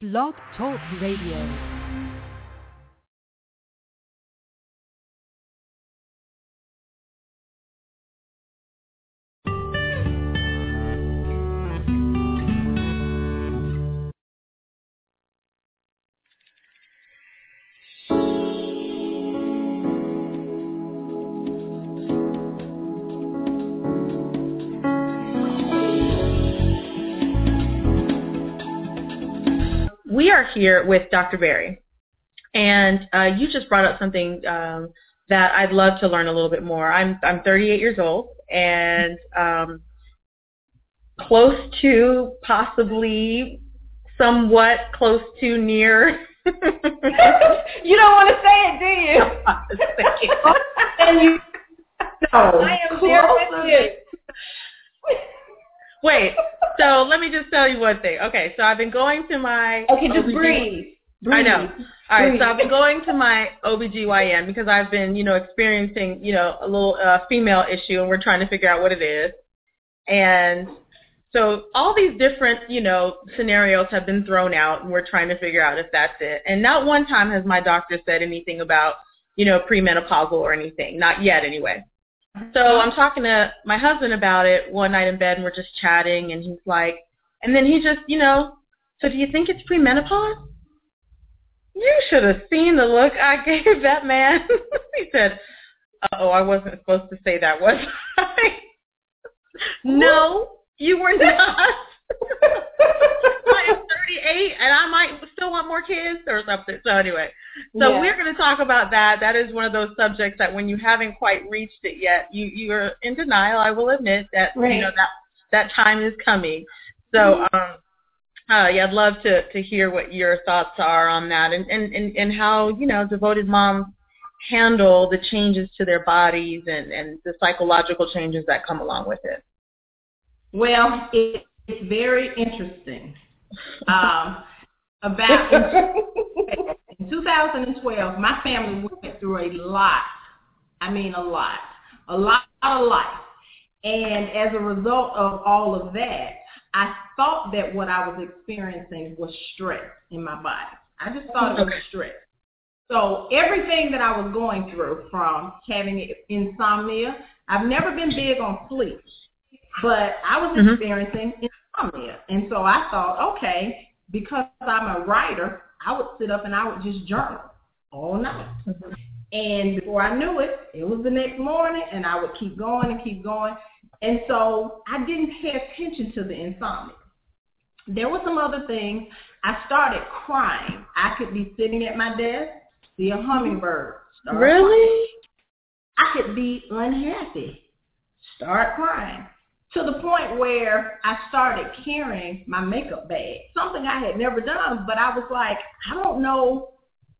Blog Talk Radio. Here with Dr. Berry. and uh, you just brought up something um, that I'd love to learn a little bit more. I'm I'm 38 years old and um, close to possibly somewhat close to near. you don't want to say it, do you? and you no, I am there with you. Wait, so let me just tell you one thing. Okay, so I've been going to my Okay, just OBG breathe. breathe. I know. All right, Breathe. so I've been going to my OBGYN because I've been, you know, experiencing, you know, a little uh, female issue and we're trying to figure out what it is. And so all these different, you know, scenarios have been thrown out and we're trying to figure out if that's it. And not one time has my doctor said anything about, you know, premenopausal or anything. Not yet anyway. So I'm talking to my husband about it one night in bed and we're just chatting and he's like, and then he just, you know, so do you think it's premenopause? You should have seen the look I gave that man. he said, Uh oh, I wasn't supposed to say that, was I? no, you were not. I am 38 and I might still want more kids or something. So anyway, so Yeah. we're going to talk about that. That is one of those subjects that when you haven't quite reached it yet, you you're in denial. I will admit that Right. you know that that time is coming. So um, uh, yeah, I'd love to to hear what your thoughts are on that and and and, and how you know devoted moms handle the changes to their bodies and and the psychological changes that come along with it. Well, it, it's very interesting. Um, about in, in 2012, my family went through a lot. I mean, a lot, a lot of life. And as a result of all of that, I thought that what I was experiencing was stress in my body. I just thought it was stress. So everything that I was going through, from having insomnia, I've never been big on sleep, but I was Mhm. experiencing insomnia, and so I thought, okay, because I'm a writer, I would sit up and I would just journal all night. And before I knew it, it was the next morning, and I would keep going and keep going. And so I didn't pay attention to the insomnia. There were some other things. I started crying. I could be sitting at my desk, see a hummingbird. Start crying. I could be unhappy, start crying, to the point where I started carrying my makeup bag, something I had never done, but I was like, I don't know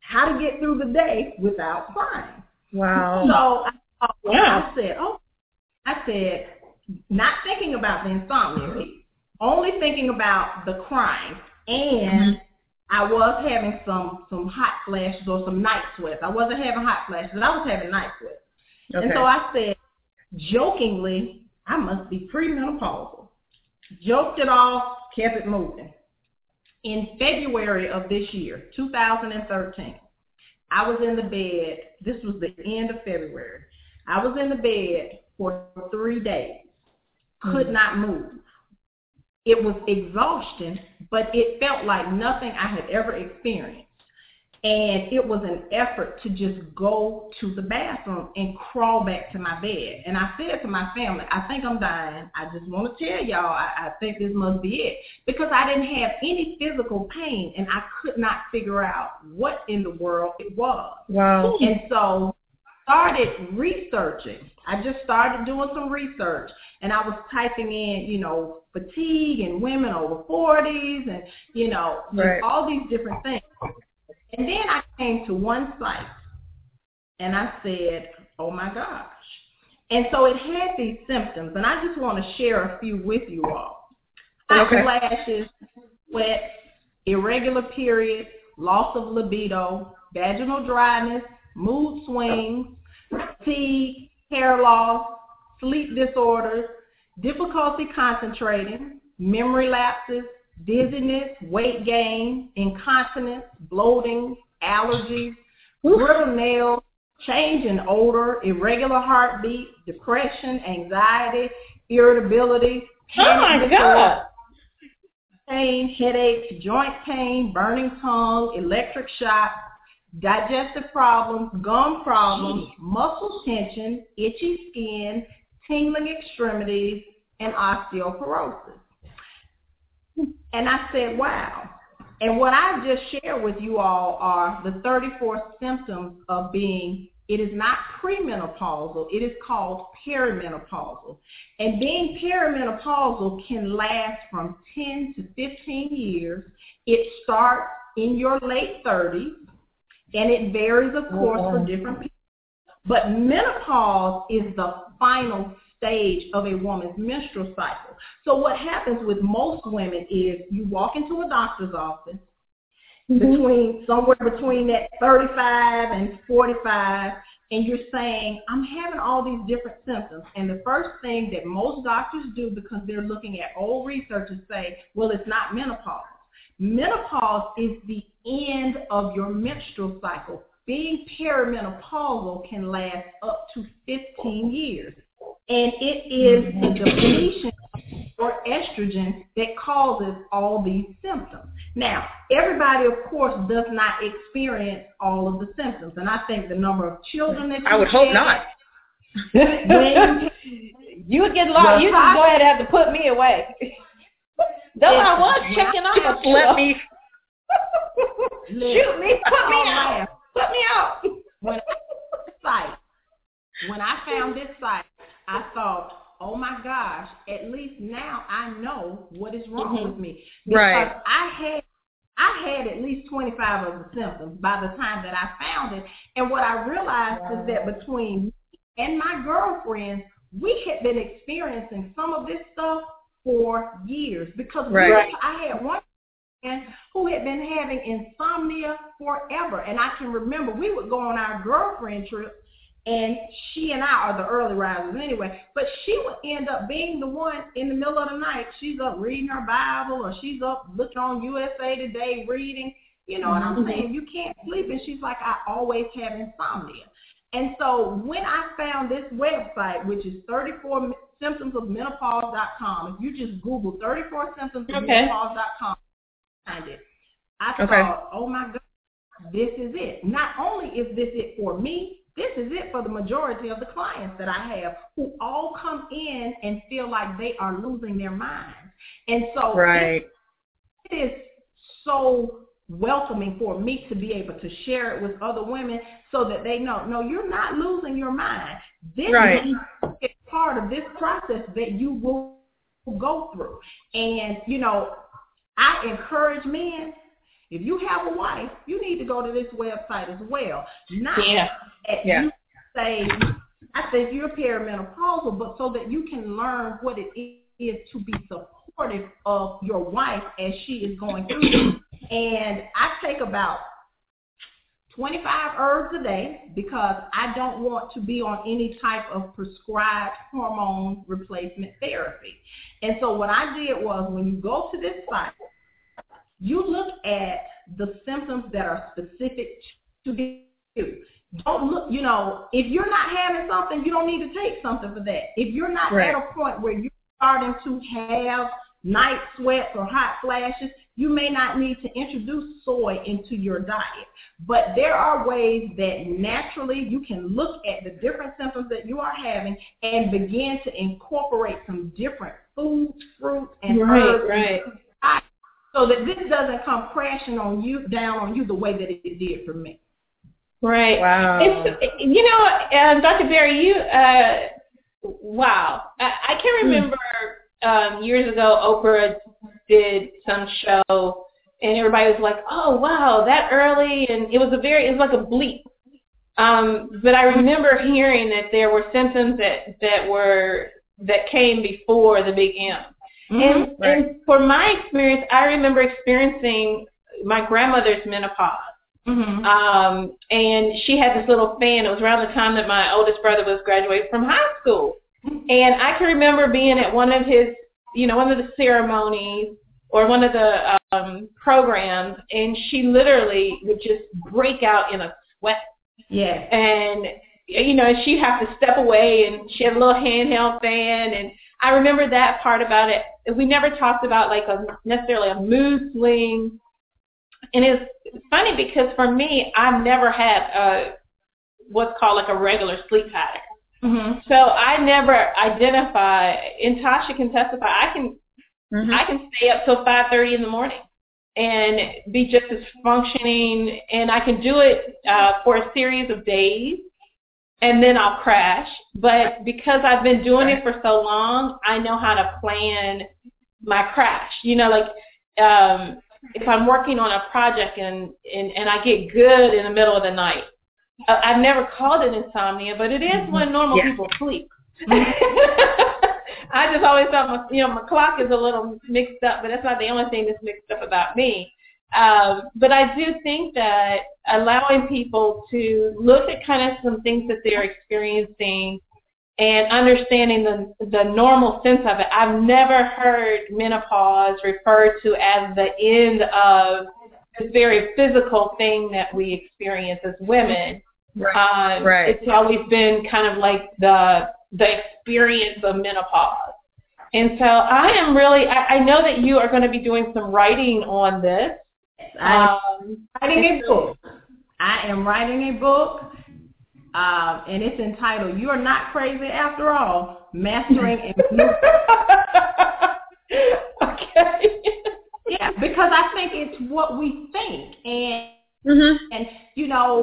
how to get through the day without crying. Wow. So I, thought, Wow. I said, oh, I said, not thinking about the insomnia only thinking about the crying, and Mhm. I was having some some hot flashes or some night sweats. I wasn't having hot flashes, but I was having night sweats. Okay. And so I said, jokingly, I must be premenopausal. Joked it off, kept it moving. In February of this year, 2013, I was in the bed. This was the end of February. I was in the bed for three days. Could Mhm. not move. It was exhaustion, but it felt like nothing I had ever experienced. And it was an effort to just go to the bathroom and crawl back to my bed. And I said to my family, I think I'm dying. I just want to tell y'all, I, I think this must be it. Because I didn't have any physical pain and I could not figure out what in the world it was. wow. And so started researching. I just started doing some research and I was typing in, you know, fatigue and women over 40s and, you know, Right. all these different things. And then I came to one site and I said, oh my gosh. And so it had these symptoms and I just want to share a few with you all. Hot Okay. flashes, sweat, irregular periods, loss of libido, vaginal dryness, mood swings, fatigue, hair loss, sleep disorders, difficulty concentrating, memory lapses, dizziness, weight gain, incontinence, bloating, allergies, brittle nails, change in odor, irregular heartbeat, depression, anxiety, irritability, oh my God. pain, headaches, joint pain, burning tongue, electric shock, digestive problems, gum problems, muscle tension, itchy skin, tingling extremities, and osteoporosis. And I said, wow. And what I just shared with you all are the 34 symptoms of being, it is not premenopausal, it is called perimenopausal. And being perimenopausal can last from 10 to 15 years. It starts in your late 30s, and it varies, of course, for mm-hmm. different people. But menopause is the final stage of a woman's menstrual cycle. So what happens with most women is you walk into a doctor's office mm-hmm. between somewhere between that 35 and 45 and you're saying, I'm having all these different symptoms. And the first thing that most doctors do because they're looking at old research is say, well, it's not menopause. Menopause is the end of your menstrual cycle. Being perimenopausal can last up to 15 years. And it is the depletion or estrogen that causes all these symptoms. Now, everybody, of course, does not experience all of the symptoms. And I think the number of children that I would hope not. you would get lost. You just go ahead and have to put me away. Though I was checking off. Just let me. Shoot me. Put me out. Put me out. When I, site, when I found this site, I thought, oh my gosh, at least now I know what is wrong mm-hmm. with me. Because right. I had I had at least 25 of the symptoms by the time that I found it. And what I realized wow. is that between me and my girlfriends, we had been experiencing some of this stuff for years because right. we, I had one friend who had been having insomnia forever. And I can remember we would go on our girlfriend trips and she and I are the early risers anyway. But she would end up being the one in the middle of the night. She's up reading her Bible or she's up looking on USA Today reading, you know, and I'm mm-hmm. saying, you can't sleep. And she's like, I always have insomnia. And so when I found this website, which is 34 symptoms of menopause.com, if you just Google 34 symptoms of okay. menopause.com, find it. I thought, okay. oh my God, this is it. Not only is this it for me, this is it for the majority of the clients that I have who all come in and feel like they are losing their minds. And so right. it, it is so welcoming for me to be able to share it with other women so that they know, no, you're not losing your mind. This right. is part of this process that you will go through. And, you know, I encourage men if you have a wife, you need to go to this website as well. Not yeah. yeah. you say, I think you're perimenopausal, but so that you can learn what it is to be supportive of your wife as she is going through. and I take about 25 herbs a day because I don't want to be on any type of prescribed hormone replacement therapy. And so what I did was when you go to this site, you look at the symptoms that are specific to you. Don't look, you know, if you're not having something, you don't need to take something for that. If you're not right. at a point where you're starting to have night sweats or hot flashes, you may not need to introduce soy into your diet. But there are ways that naturally you can look at the different symptoms that you are having and begin to incorporate some different foods, fruits, and right, herbs right so that this doesn't come crashing on you down on you the way that it did for me. Right. Wow. It's, you know, uh, Dr. Berry, you, uh, wow. I, I can hmm. remember um, years ago Oprah did some show and everybody was like, oh, wow, that early. And it was a very, it was like a bleep. Um, but I remember hearing that there were symptoms that, that were, that came before the big M. Mm-hmm. And, right. and for my experience, I remember experiencing my grandmother's menopause. Mm-hmm. Um, and she had this little fan. It was around the time that my oldest brother was graduating from high school. And I can remember being at one of his, you know, one of the ceremonies or one of the um, programs, and she literally would just break out in a sweat. Yeah. And you know, she'd have to step away, and she had a little handheld fan, and I remember that part about it. We never talked about like a necessarily a mood swing, and it's funny because for me, I've never had a what's called like a regular sleep pattern. Mm-hmm. So I never identify, and Tasha can testify, I can Mhm. I can stay up till five thirty in the morning and be just as functioning, and I can do it uh, for a series of days, and then I'll crash. But because I've been doing it for so long, I know how to plan my crash. You know, like um, if I'm working on a project and, and and I get good in the middle of the night. Uh, I've never called it insomnia, but it is when normal Yeah. people sleep. I just always thought my you know my clock is a little mixed up, but that's not the only thing that's mixed up about me. Um, but I do think that allowing people to look at kind of some things that they're experiencing and understanding the the normal sense of it. I've never heard menopause referred to as the end of this very physical thing that we experience as women. Right. Um, Right. It's always been kind of like the the experience of menopause. And so I am really, I, I know that you are going to be doing some writing on this. I Um, am writing a book. I am writing a book, um, and it's entitled "You Are Not Crazy After All: Mastering and okay. Yeah, because I think it's what we think, and Mhm. and you know,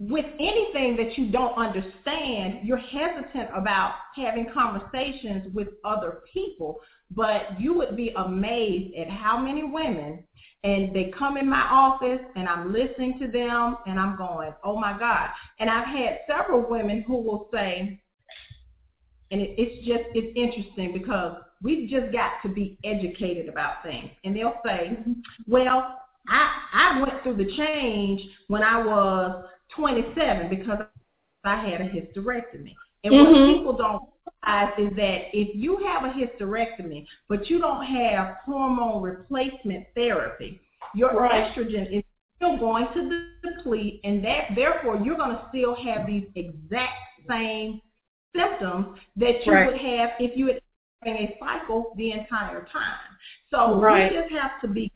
with anything that you don't understand, you're hesitant about having conversations with other people. But you would be amazed at how many women, and they come in my office, and I'm listening to them, and I'm going, oh my God. And I've had several women who will say, and it, it's just it's interesting because we've just got to be educated about things. And they'll say, well, I I went through the change when I was 27 because I had a hysterectomy. And Mhm. what people don't realize is that if you have a hysterectomy, but you don't have hormone replacement therapy, your Right. estrogen is still going to deplete, and that therefore you're going to still have these exact same symptoms that you Right. would have if you had having a cycle the entire time. So Right. we just have to be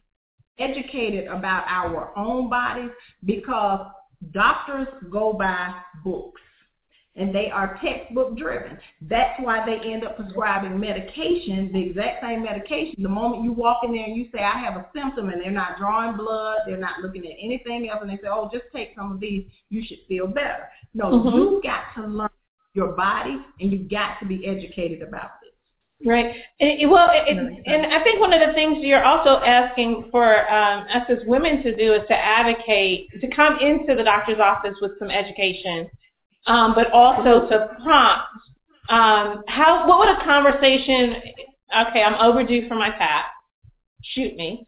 educated about our own bodies because doctors go by books and they are textbook driven. That's why they end up prescribing medication, the exact same medication. The moment you walk in there and you say, I have a symptom, and they're not drawing blood, they're not looking at anything else, and they say, oh, just take some of these, you should feel better. No, Mhm. you've got to learn your body, and you've got to be educated about this. Right. And, well, it, and I think one of the things you're also asking for um, us as women to do is to advocate, to come into the doctor's office with some education, um, but also to prompt. Um, how? What would a conversation? Okay, I'm overdue for my pap. Shoot me.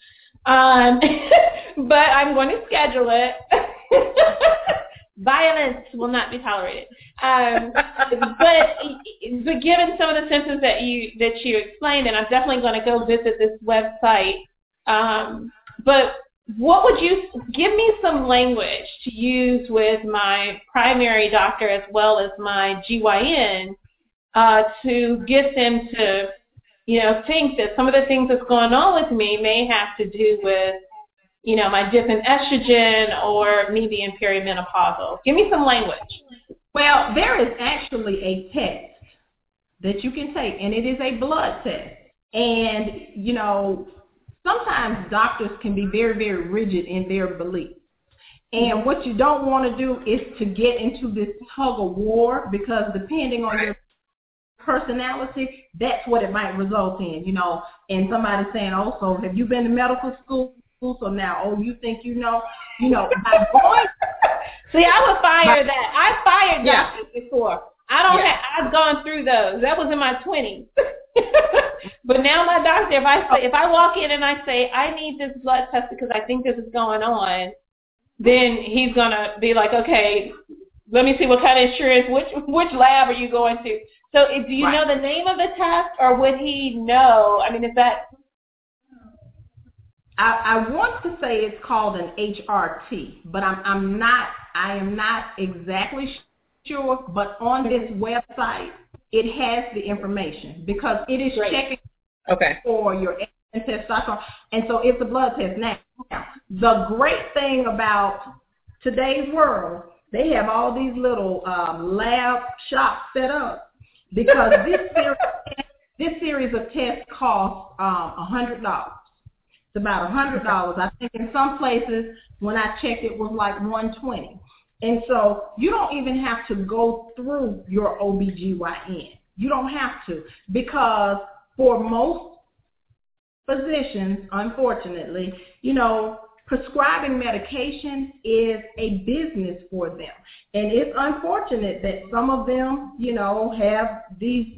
Um, but I'm going to schedule it. Violence will not be tolerated. Um, but but given some of the symptoms that you that you explained, and I'm definitely going to go visit this website. Um, but what would you give me some language to use with my primary doctor as well as my GYN uh, to get them to you know think that some of the things that's going on with me may have to do with you know my dip in estrogen or me being perimenopausal. Give me some language. Well, there is actually a test that you can take, and it is a blood test. And, you know, sometimes doctors can be very, very rigid in their beliefs. And what you don't want to do is to get into this tug of war because depending on your personality, that's what it might result in, you know. And somebody saying, oh, so have you been to medical school? So now, oh, you think you know, you know, by going See, I would fire that. I fired Yeah. doctors before. I don't Yeah. have. I've gone through those. That was in my twenties. but now my doctor, if I say, if I walk in and I say I need this blood test because I think this is going on, then he's gonna be like, okay, let me see what kind of insurance. Which which lab are you going to? So, if, do you Right. know the name of the test, or would he know? I mean, is that I, I want to say it's called an HRT, but I'm I'm not I am not exactly sure. But on this website, it has the information because it is Great. checking Okay. for your testosterone, and so it's a blood test. Now, the great thing about today's world, they have all these little um, lab shops set up because this series, this series of tests costs um, a hundred dollars. It's about a hundred dollars. I think in some places when I checked it was like one twenty. And so you don't even have to go through your OBGYN. You don't have to because for most physicians, unfortunately, you know, prescribing medication is a business for them. And it's unfortunate that some of them, you know, have these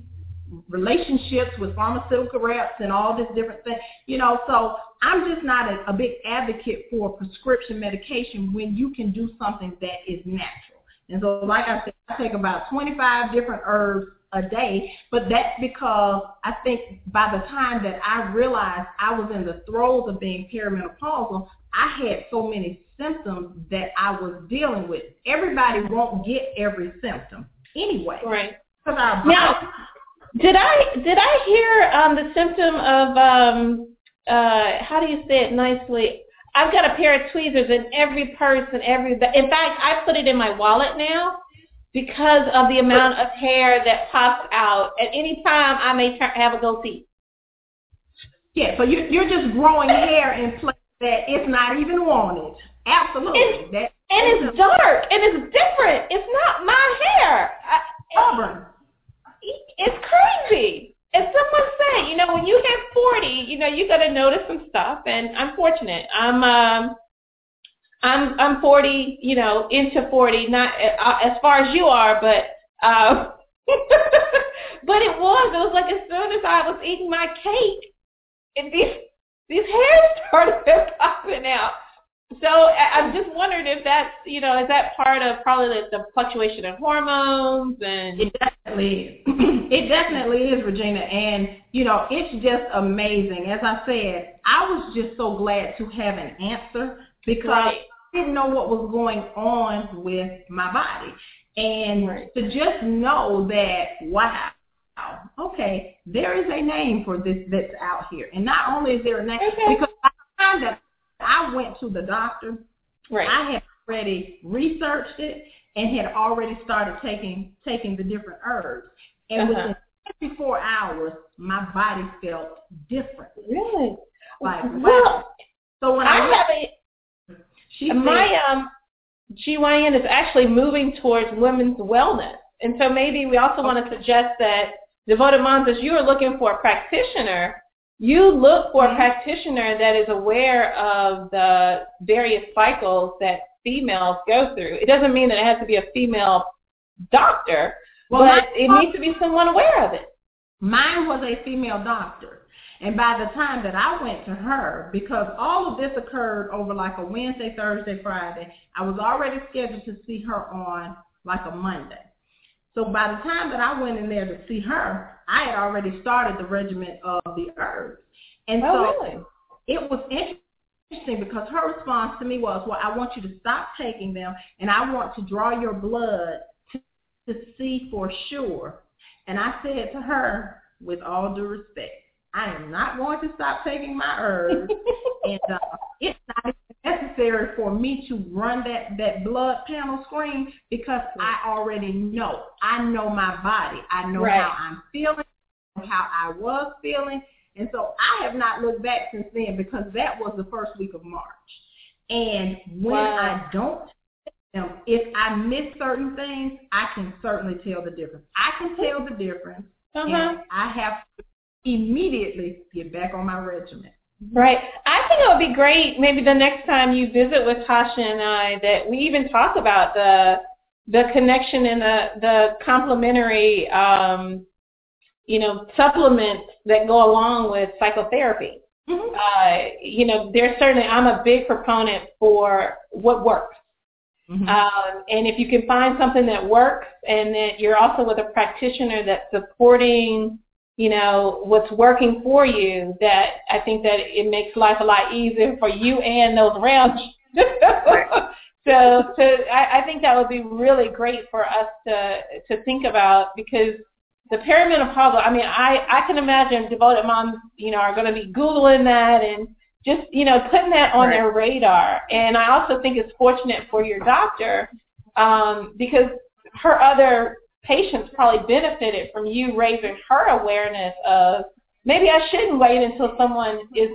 relationships with pharmaceutical reps and all this different thing. You know, so I'm just not a, a big advocate for prescription medication when you can do something that is natural. And so, like I said, I take about 25 different herbs a day, but that's because I think by the time that I realized I was in the throes of being perimenopausal, I had so many symptoms that I was dealing with. Everybody won't get every symptom anyway. Right. Because our Now, did I did I hear um, the symptom of um, uh, how do you say it nicely? I've got a pair of tweezers in every purse and every. ba- In fact, I put it in my wallet now because of the amount of hair that pops out. At any time, I may turn, have a goatee. Yeah, so you, you're just growing hair in place that it's not even wanted. Absolutely. It's- that, And it's dark and it's different. It's not my hair. I, stubborn. it's crazy. As someone said, you know, when you hit 40, you know, you got to notice some stuff. And I'm fortunate. I'm, um, I'm, I'm 40, you know, into 40, not uh, as far as you are, but, uh, but it was. It was like as soon as I was eating my cake, and these these hairs started popping out. So I- I'm just wondering if that's, you know, is that part of probably the, the fluctuation in hormones and It definitely. it definitely is, Regina. And, you know, it's just amazing. As I said, I was just so glad to have an answer because Right. I didn't know what was going on with my body. And Right. to just know that, wow, okay, there is a name for this that's out here. And not only is there a name, Okay. because by the time that I went to the doctor, right. I had already researched it and had already started taking taking the different herbs. And Uh-huh. within 24 hours, my body felt different. really? Like, wow. Well, So when I I, have a she said, my um GYN is actually moving towards women's wellness. And so maybe we also want to suggest that devoted moms, as you are looking for a practitioner, you look for a practitioner that is aware of the various cycles that females go through. It doesn't mean that it has to be a female doctor, Well, but it needs to be someone aware of it. Mine was a female doctor. And by the time that I went to her, because all of this occurred over like a Wednesday, Thursday, Friday, I was already scheduled to see her on like a Monday. So by the time that I went in there to see her, I had already started the regimen of the herbs. And oh, so Oh, really? it was interesting because her response to me was, well, I want you to stop taking them and I want to draw your blood to, see for sure. And I said to her, with all due respect, I am not going to stop taking my herbs and uh, it's not necessary for me to run that, that blood panel screen because I already know. I know my body. I know Right. how I'm feeling, how I was feeling. And so I have not looked back since then because that was the first week of March. And when Wow. I don't them, if I miss certain things, I can certainly tell the difference. I can tell the difference, Uh-huh. and I have to immediately get back on my regimen. Right. I think it would be great maybe the next time you visit with Tasha and I that we even talk about the the connection and the the complementary um, you know supplements that go along with psychotherapy. Mhm. Uh, you know, there's certainly I'm a big proponent for what works. Mhm. Um, and if you can find something that works and that you're also with a practitioner that's supporting you know, what's working for you, that I think that it makes life a lot easier for you and those around you. so, so I, I think that would be really great for us to to think about because the perimenopausal. I mean, I I can imagine devoted moms, you know, are going to be googling that and just you know putting that on right. their radar. And I also think it's fortunate for your doctor um, because her other patients probably benefited from you raising her awareness of maybe I shouldn't wait until someone is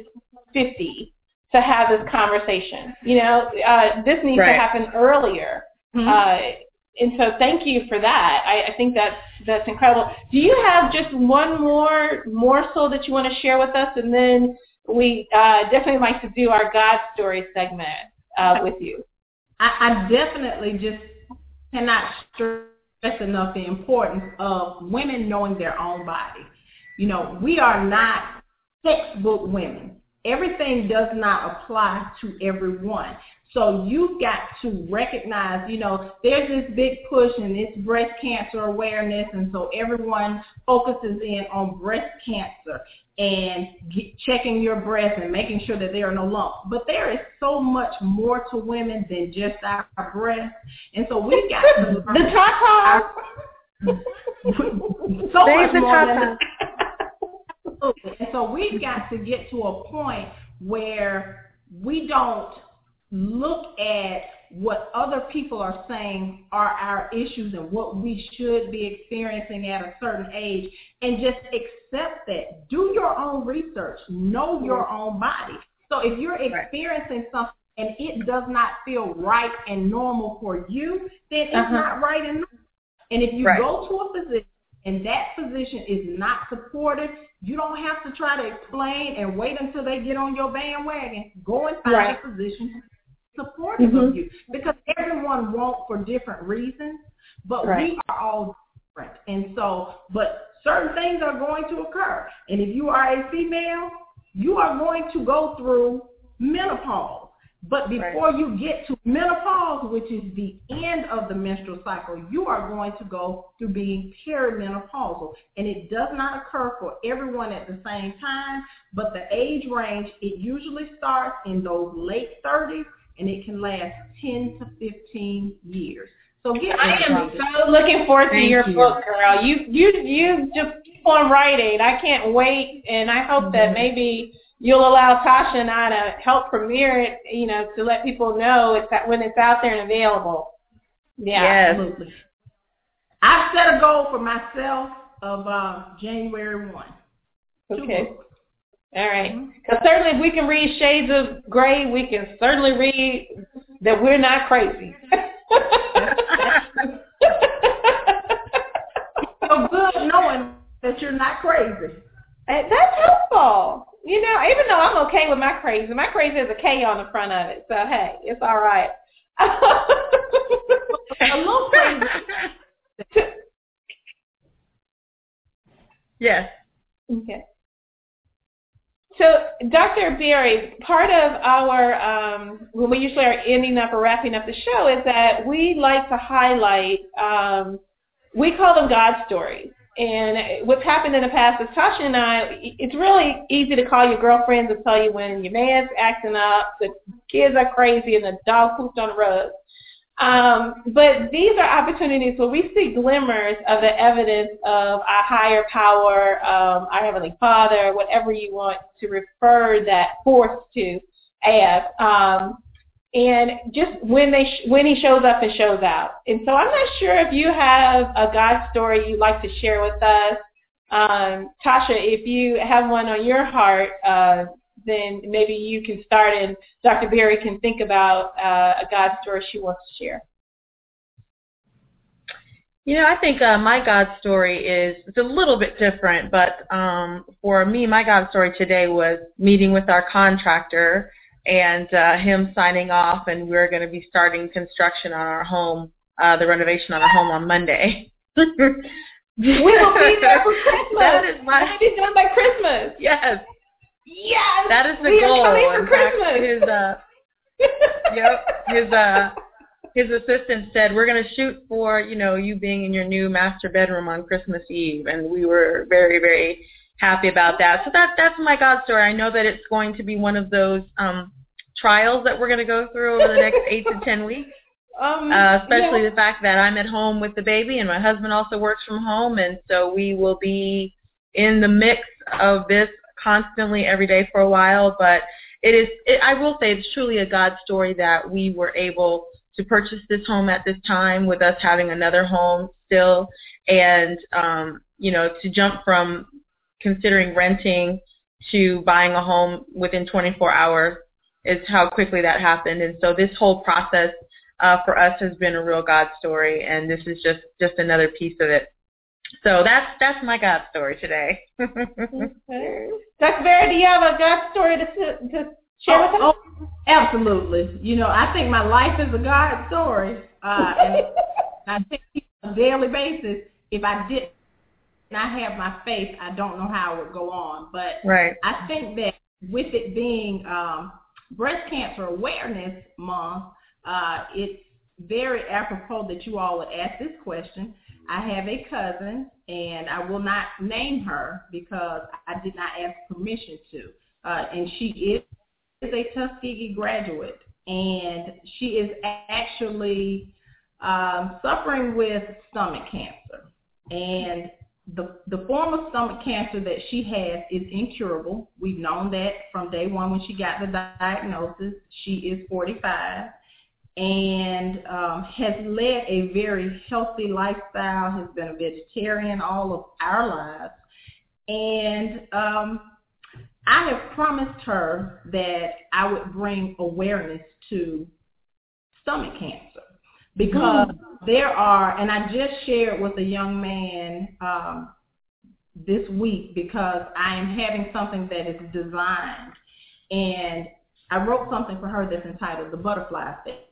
50 to have this conversation. You know, uh, this needs right. to happen earlier. Mm-hmm. Uh, and so thank you for that. I, I think that's that's incredible. Do you have just one more morsel that you want to share with us, and then we uh, definitely like to do our God story segment uh, with you. I, I definitely just cannot stress enough the importance of women knowing their own body. You know, we are not textbook women. Everything does not apply to everyone. So you've got to recognize, you know, there's this big push and it's breast cancer awareness, and so everyone focuses in on breast cancer and get, checking your breast and making sure that there are no lumps. But there is so much more to women than just our breast, and so we've got to the top so much more than and so we've got to get to a point where we don't look at what other people are saying are our issues and what we should be experiencing at a certain age and just accept that. Do your own research. Know your own body. So if you're experiencing something and it does not feel right and normal for you, then it's uh-huh. not right and normal. And if you right. go to a physician and that physician is not supportive, you don't have to try to explain and wait until they get on your bandwagon. Go and find right. a physician supportive mm-hmm. of you because everyone wants for different reasons, but right. we are all different. And so, but certain things are going to occur. And if you are a female, you are going to go through menopause. But before right. you get to menopause, which is the end of the menstrual cycle, you are going to go through being perimenopausal. And it does not occur for everyone at the same time, but the age range, it usually starts in those late 30s and it can last 10 to 15 years. So get I am so looking forward to your you. book, girl. You you you just keep on writing. I can't wait, and I hope mm-hmm. that maybe you'll allow Tasha and I to help premiere it. You know, to let people know it's that when it's out there and available. Yeah, yes. absolutely. I've set a goal for myself of uh, January one. Okay. All right. Mm-hmm. Because certainly if we can read Shades of Grey, we can certainly read that we're not crazy. so good knowing that you're not crazy. And that's helpful. You know, even though I'm okay with my crazy, my crazy has a K on the front of it. So hey, it's all right. a little crazy. yes. Okay. So, Dr. Berry, part of our, um, when we usually are ending up or wrapping up the show, is that we like to highlight, um, we call them God stories. And what's happened in the past is Tasha and I, it's really easy to call your girlfriends and tell you when your man's acting up, the kids are crazy, and the dog pooped on the rug. Um, but these are opportunities where we see glimmers of the evidence of a higher power, um, our Heavenly Father, whatever you want to refer that force to as. Um, and just when they sh- when he shows up and shows out. And so I'm not sure if you have a God story you'd like to share with us. Um, Tasha, if you have one on your heart, uh, then maybe you can start and Dr. Berry can think about uh, a God story she wants to share. You know, I think uh, my God story is it's a little bit different, but um, for me, my God story today was meeting with our contractor and uh, him signing off, and we're going to be starting construction on our home, uh, the renovation on our home on Monday. we will be there for Christmas. That is my. It'll be done by Christmas. Yes. Yes. That is the we goal. Coming for Christmas. Fact, his uh, yep, his uh, his assistant said, "We're going to shoot for you know you being in your new master bedroom on Christmas Eve," and we were very very happy about that. So that that's my God story. I know that it's going to be one of those um, trials that we're going to go through over the next eight to ten weeks. Um, Uh, especially yeah. the fact that I'm at home with the baby and my husband also works from home, and so we will be in the mix of this constantly every day for a while. But it is, it, I will say, it's truly a God story that we were able to purchase this home at this time with us having another home still, and um, you know, to jump from considering renting to buying a home within 24 hours is how quickly that happened. And so this whole process uh, for us has been a real God story, and this is just just another piece of it. So that's that's my God story today. Okay. Dr. Berry, do you have a God story to, to share with us? Oh, oh, absolutely. You know, I think my life is a God story. Uh, and I think on a daily basis, if I did not have my faith, I don't know how it would go on. But right. I think that with it being um, Breast Cancer Awareness Month, uh, it's very apropos that you all would ask this question. I have a cousin, and I will not name her because I did not ask permission to. Uh, and she is, is a Tuskegee graduate, and she is actually um, suffering with stomach cancer. And the the form of stomach cancer that she has is incurable. We've known that from day one when she got the diagnosis. She is 45 and um, has led a very healthy lifestyle, has been a vegetarian all of our lives. And um, I have promised her that I would bring awareness to stomach cancer because there are, and I just shared with a young man um, this week because I am having something that is designed, and I wrote something for her that's entitled "The Butterfly Effect."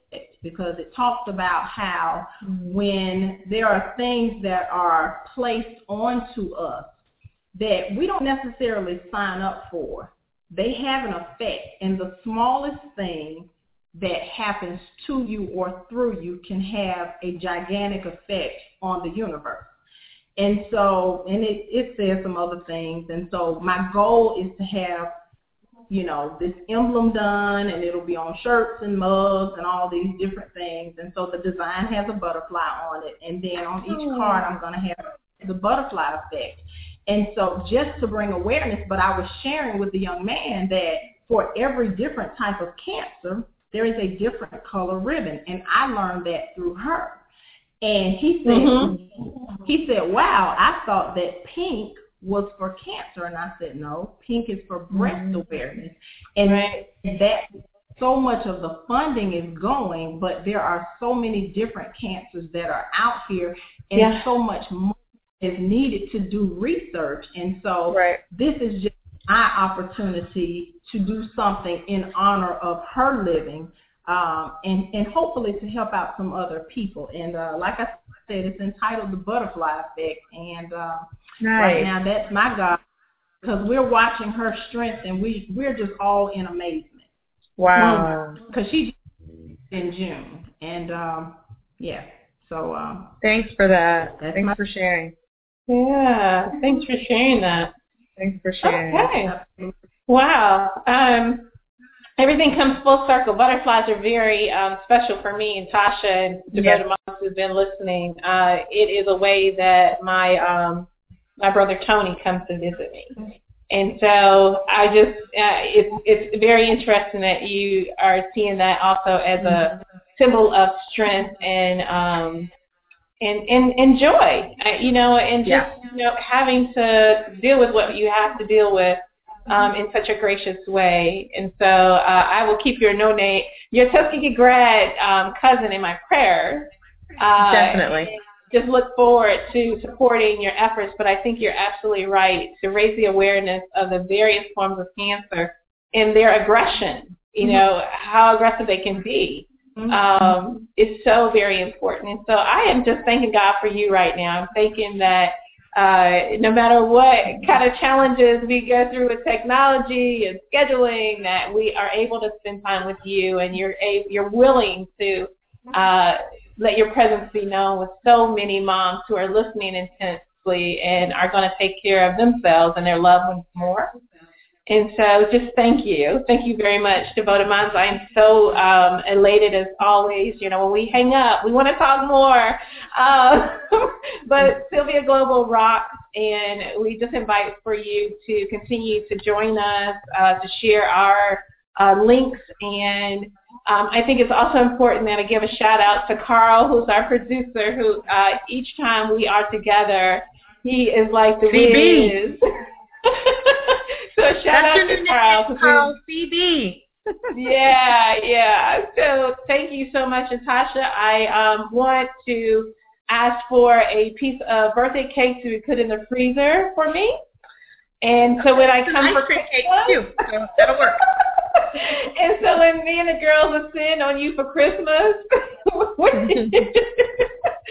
Because it talks about how when there are things that are placed onto us that we don't necessarily sign up for, they have an effect. And the smallest thing that happens to you or through you can have a gigantic effect on the universe. And so, and it, it says some other things. And so my goal is to have you know, this emblem done and it'll be on shirts and mugs and all these different things. And so the design has a butterfly on it. And then on each card, I'm going to have the butterfly effect. And so just to bring awareness, but I was sharing with the young man that for every different type of cancer, there is a different color ribbon. And I learned that through her. And he said, Mhm. he said, wow, I thought that pink was for cancer. And I said, no, pink is for breast mm-hmm. awareness. And Right. that so much of the funding is going, but there are so many different cancers that are out here and Yeah. so much more is needed to do research. And so Right. this is just my opportunity to do something in honor of her living um, and, and hopefully to help out some other people. And uh, like I said, it's entitled The Butterfly Effect. And uh, right now, that's my God because we're watching her strength and we, we're just all in amazement Wow. because she in June. And um, yeah, so um, Thanks for that. That's Thanks my- for sharing. Yeah. Thanks for sharing that. Thanks for sharing. Okay. Wow. Um, everything comes full circle. Butterflies are very um, special for me and Tasha and Yes. devoted moms who've been listening. Uh, it is a way that my um, my brother Tony comes to visit me. And so I just, uh, it's, it's very interesting that you are seeing that also as a symbol of strength and, um, and, and, and joy, uh, you know, and just, Yeah. you know, having to deal with what you have to deal with um, in such a gracious way. And so uh, I will keep your no name, your Tuskegee grad um, cousin in my prayers. Uh, Definitely. just look forward to supporting your efforts, but I think you're absolutely right to raise the awareness of the various forms of cancer and their aggression, you know, how aggressive they can be. Um, is so very important. And so I am just thanking God for you right now. I'm thinking that uh, no matter what kind of challenges we go through with technology and scheduling, that we are able to spend time with you and you're a, you're willing to uh, let your presence be known with so many moms who are listening intensely and are going to take care of themselves and their loved ones more. And so just thank you. Thank you very much, Devoted Moms. I am so um, elated as always. You know, when we hang up, we want to talk more. Uh, but Sylvia Global rocks, and we just invite for you to continue to join us, uh, to share our uh, links. And um, I think it's also important that I give a shout out to Carl, who's our producer, who uh, each time we are together, he is like the CB. so shout That's out to Carl. Carl CB. yeah, yeah. So thank you so much, Natasha. I um, want to ask for a piece of birthday cake to be put in the freezer for me. And so when I come for cream cake Christmas, too. So that'll work. and so when me and the girls ascend on you for Christmas,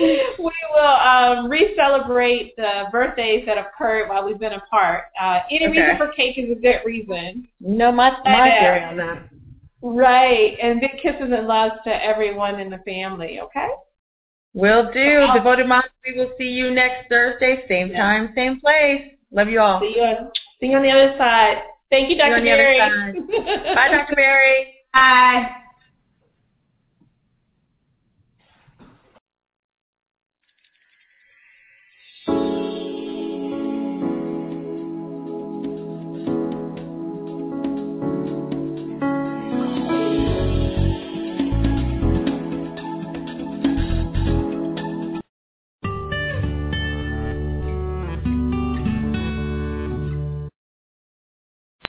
we will um, re-celebrate the birthdays that have occurred while we've been apart. Uh, any Okay. reason for cake is a good reason. No, my my theory on that. Right. And big kisses and loves to everyone in the family, okay? Will do. Well- Devoted Moms, we will see you next Thursday, same Yeah. time, same place. Love you all. See you on, see you on the other side. Thank you, you Dr. other Berry. Bye, Dr. Berry. Bye.